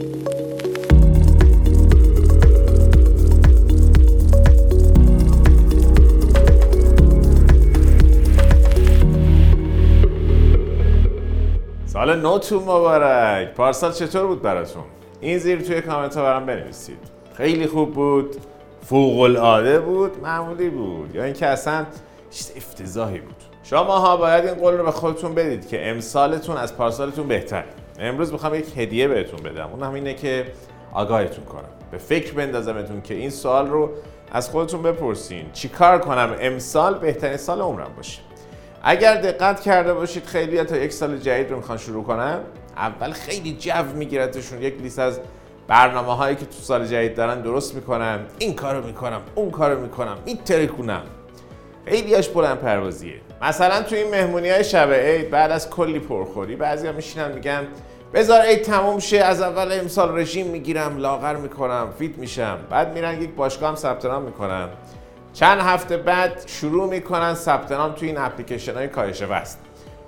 سال نوتون مبارک. پارسال چطور بود براتون؟ این زیر توی کامنت ها برام بنویسید. خیلی خوب بود. فوق العاده بود معمولی بود. یا اینکه اصلا چیز افتضاحی بود. شما ها باید این قول رو به خودتون بدید که امسالتون از پارسالتون بهتر امروز می‌خوام یک هدیه بهتون بدم. اون هم اینه که آگاهتون کنم. به فکر بندازمتون که این سوال رو از خودتون بپرسین. چیکار کنم؟ امسال بهترین سال عمرم باشه. اگر دقت کرده باشید خیلی تا یک سال جدید رو می‌خوان شروع کنن. اول خیلی جو میگیرتشون. یک لیست از برنامه هایی که تو سال جدید دارن درست می‌کنن. این کارو می‌کنم اون کارو می‌کنم. میترکونم خیلیاش بلند پروازیه مثلا تو این مهمونی های شب عید بعد از کلی پرخوری بعضیا میشینن میگن بذار عید تموم شه از اول امسال رژیم می‌گیرم لاغر می‌کنم فیت میشم. بعد میرن یک باشگاه هم ثبت نام می‌کنن. چند هفته بعد شروع می‌کنن ثبت نام توی این اپلیکیشن های کاهش وزن.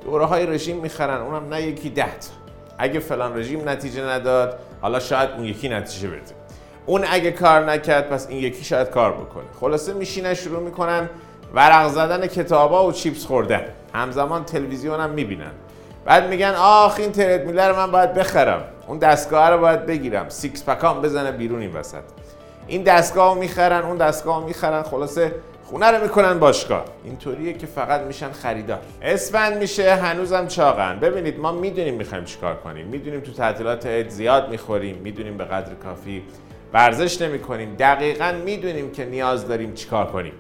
دوره های رژیم می‌خرن اونم نه یکی ده تا. اگه فلان رژیم نتیجه نداد حالا شاید اون یکی نتیجه بده. اون اگه کار نکرد پس این یکی شاید کار بکنه. خلاصه میشینن شروع می‌کنن ورق زدن کتابا و چیپس خوردن. همزمان تلویزیون هم می‌بینن. بعد میگن آخ این تردمیله رو من باید بخرم. اون دستگاه رو باید بگیرم. six pack ام بزنه بیرون این وسط. این دستگاه رو می‌خرن اون دستگاه رو می‌خرن. خلاصه خونه رو می‌کنن باشگاه. اینطوریه که فقط میشن خریدار. اسفند میشه هنوزم چاقن. ببینید ما می‌دونیم می‌خوایم چیکار کنیم. می‌دونیم تو تعطیلات عید زیاد می‌خوریم. می‌دونیم به قدر کافی ورزش نمی‌کنیم. دقیقا می‌دونیم که نیاز داریم چیکار کنیم.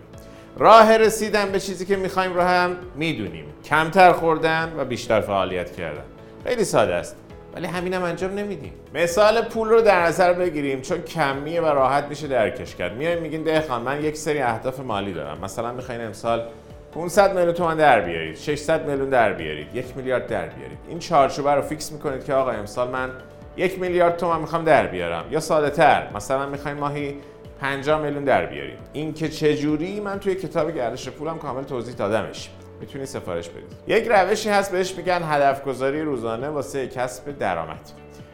راه رسیدن به چیزی که می‌خوایم رو هم می‌دونیم. کمتر خوردن و بیشتر فعالیت کردن. خیلی ساده است. ولی همینم انجام نمیدیم. مثال پول رو در نظر بگیریم. چون کمیه و راحت میشه درکش کرد. میایم میگین دهخان من یک سری اهداف مالی دارم. مثلا می‌خواین امسال 500 میلیون تومان در بیارید 600 میلیون در بیارید یک میلیارد در بیارید. این چارچوبه رو فیکس می‌کنید که آقا امسال من یک میلیارد تومان می‌خوام در بیارم. یا ساده تر مثلا می‌خواین ماهی 50 میلیون در بیاریم. این که چه جوری من توی کتاب گردش پولم کامل توضیح دادمش. می‌تونید سفارش بدید. یک روشی هست بهش میگن هدف گذاری روزانه واسه کسب درآمد.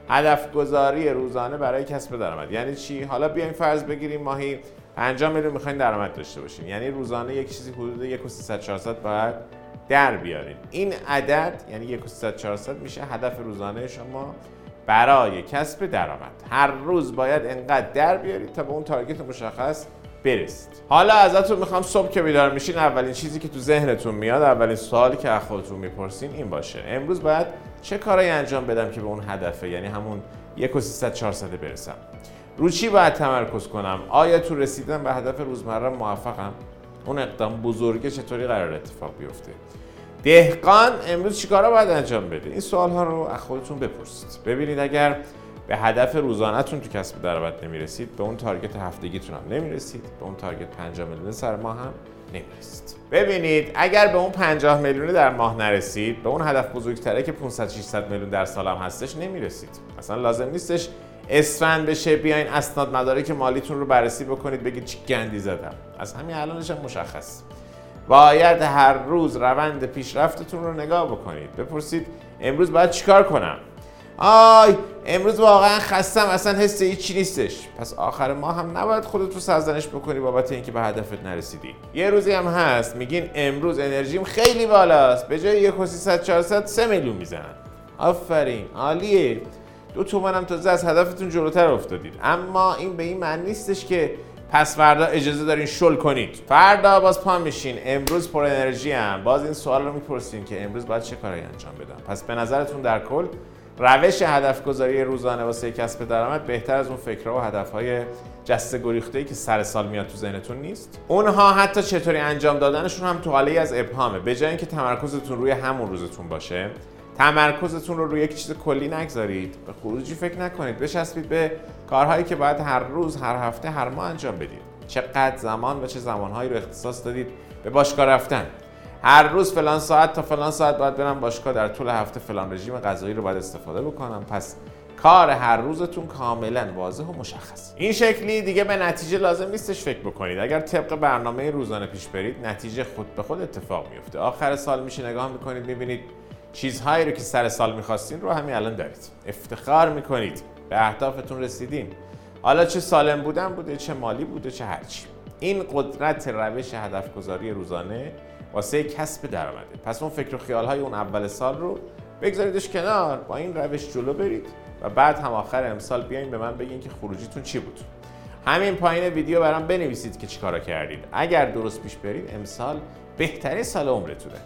هدف گذاری روزانه برای کسب درآمد. یعنی چی؟ حالا بیایم فرض بگیریم ماهی 50 میلیون می‌خواین درآمد داشته باشین. یعنی روزانه یک چیزی حدود 1 400 باید در بیارین. این عدد یعنی 1 400 میشه هدف روزانه شما. برای کسب درآمد. هر روز باید انقدر در بیارید تا به اون تارگت مشخص برسید. حالا ازتون می‌خوام صبح که بیدار میشین اولین چیزی که تو ذهنتون میاد اولین سوالی که از خودتون می‌پرسین این باشه. امروز باید چه کارایی انجام بدم که به اون هدفه؟ یعنی همون 1 300 400 برسم. رو چی باید تمرکز کنم؟ آیا تو رسیدن به هدف روزمره موفقم؟ اون اقدام بزرگه چطوری قرار اتفاق بیفته؟ دهقان امروز چیکارا باید انجام بده؟ این سوال ها رو از خودتون بپرسید. ببینید اگر به هدف روزانهتون تو کسب درآمد نمی‌رسید به اون تارگت هفتگیتون هم نمی‌رسید به اون تارگت 50 میلیون سر ماه هم نمی‌رسید. ببینید اگر به اون 50 میلیون در ماه نرسید به اون هدف بزرگتره که 500 600 میلیون در سال هم هستش نمی‌رسید. اصلا لازم نیستش اسفند بشه بیاین اسناد مدارک مالیتون رو بررسی بکنید بگید چی گندی زدم. از همین الانش هم مشخص. باید هر روز روند پیشرفتتون رو نگاه بکنید. بپرسید امروز باید چیکار کنم؟ آی امروز واقعا خستم اصلا حس هیچی نیستش. پس آخر ما هم نباید خودت رو سرزنش بکنی بابت اینکه به هدفت نرسیدی. یه روزی هم هست میگین امروز انرژیم خیلی بالاست. به جای یک 300 400 3 میلیون می‌زنن. آفرین عالیه. دو تومن هم تازه از هدفتون جلوتر افتادید. اما این به این معنی نیستش که پس فردا اجازه دارین شل کنید. فردا باز پا میشین. امروز پر انرژی هم باز این سوال رو می‌پرسین که امروز باید چه کاری انجام بدم. پس به نظرتون در کل روش هدف گذاری روزانه واسه کسب درآمد بهتر از اون فکرها و هدفهای جسته گریخته که سر سال میاد تو ذهنتون نیست. اونها حتی چطوری انجام دادنشون هم تو حاله از ابهامه. به جای اینکه تمرکزتون روی همون روزتون باشه تمرکزتون رو روی یک چیز کلی نگذارید. به خروجی فکر نکنید. بچسبید به کارهایی که باید هر روز هر هفته هر ماه انجام بدید. چقدر زمان و چه زمانهایی رو اختصاص دادید به باشگاه رفتن. هر روز فلان ساعت تا فلان ساعت باید برم باشگاه در طول هفته فلان رژیم غذایی رو باید استفاده بکنم. پس کار هر روزتون کاملا واضح و مشخص. این شکلی دیگه به نتیجه لازم نیستش فکر بکنید. اگر طبق برنامه روزانه پیش برید نتیجه خود به خود اتفاق میفته. آخر سال میشه نگاه می‌کنید می‌بینید چیزهایی رو که سر سال می‌خواستین رو همین الان دارید. افتخار می‌کنید. به اهدافتون رسیدین. حالا چه سالم بودن بوده چه مالی بوده چه هرچی این قدرت روش هدف گذاری روزانه واسه کسب درآمده. پس اون فکر و خیال های اون اول سال رو بگذاریدش کنار. با این روش جلو برید و بعد هم آخر امسال بیاین به من بگین که خروجیتون چی بود. همین پایین ویدیو برام بنویسید که چیکارا کردید. اگر درست پیش برید امسال بهترین سال عمرتونه.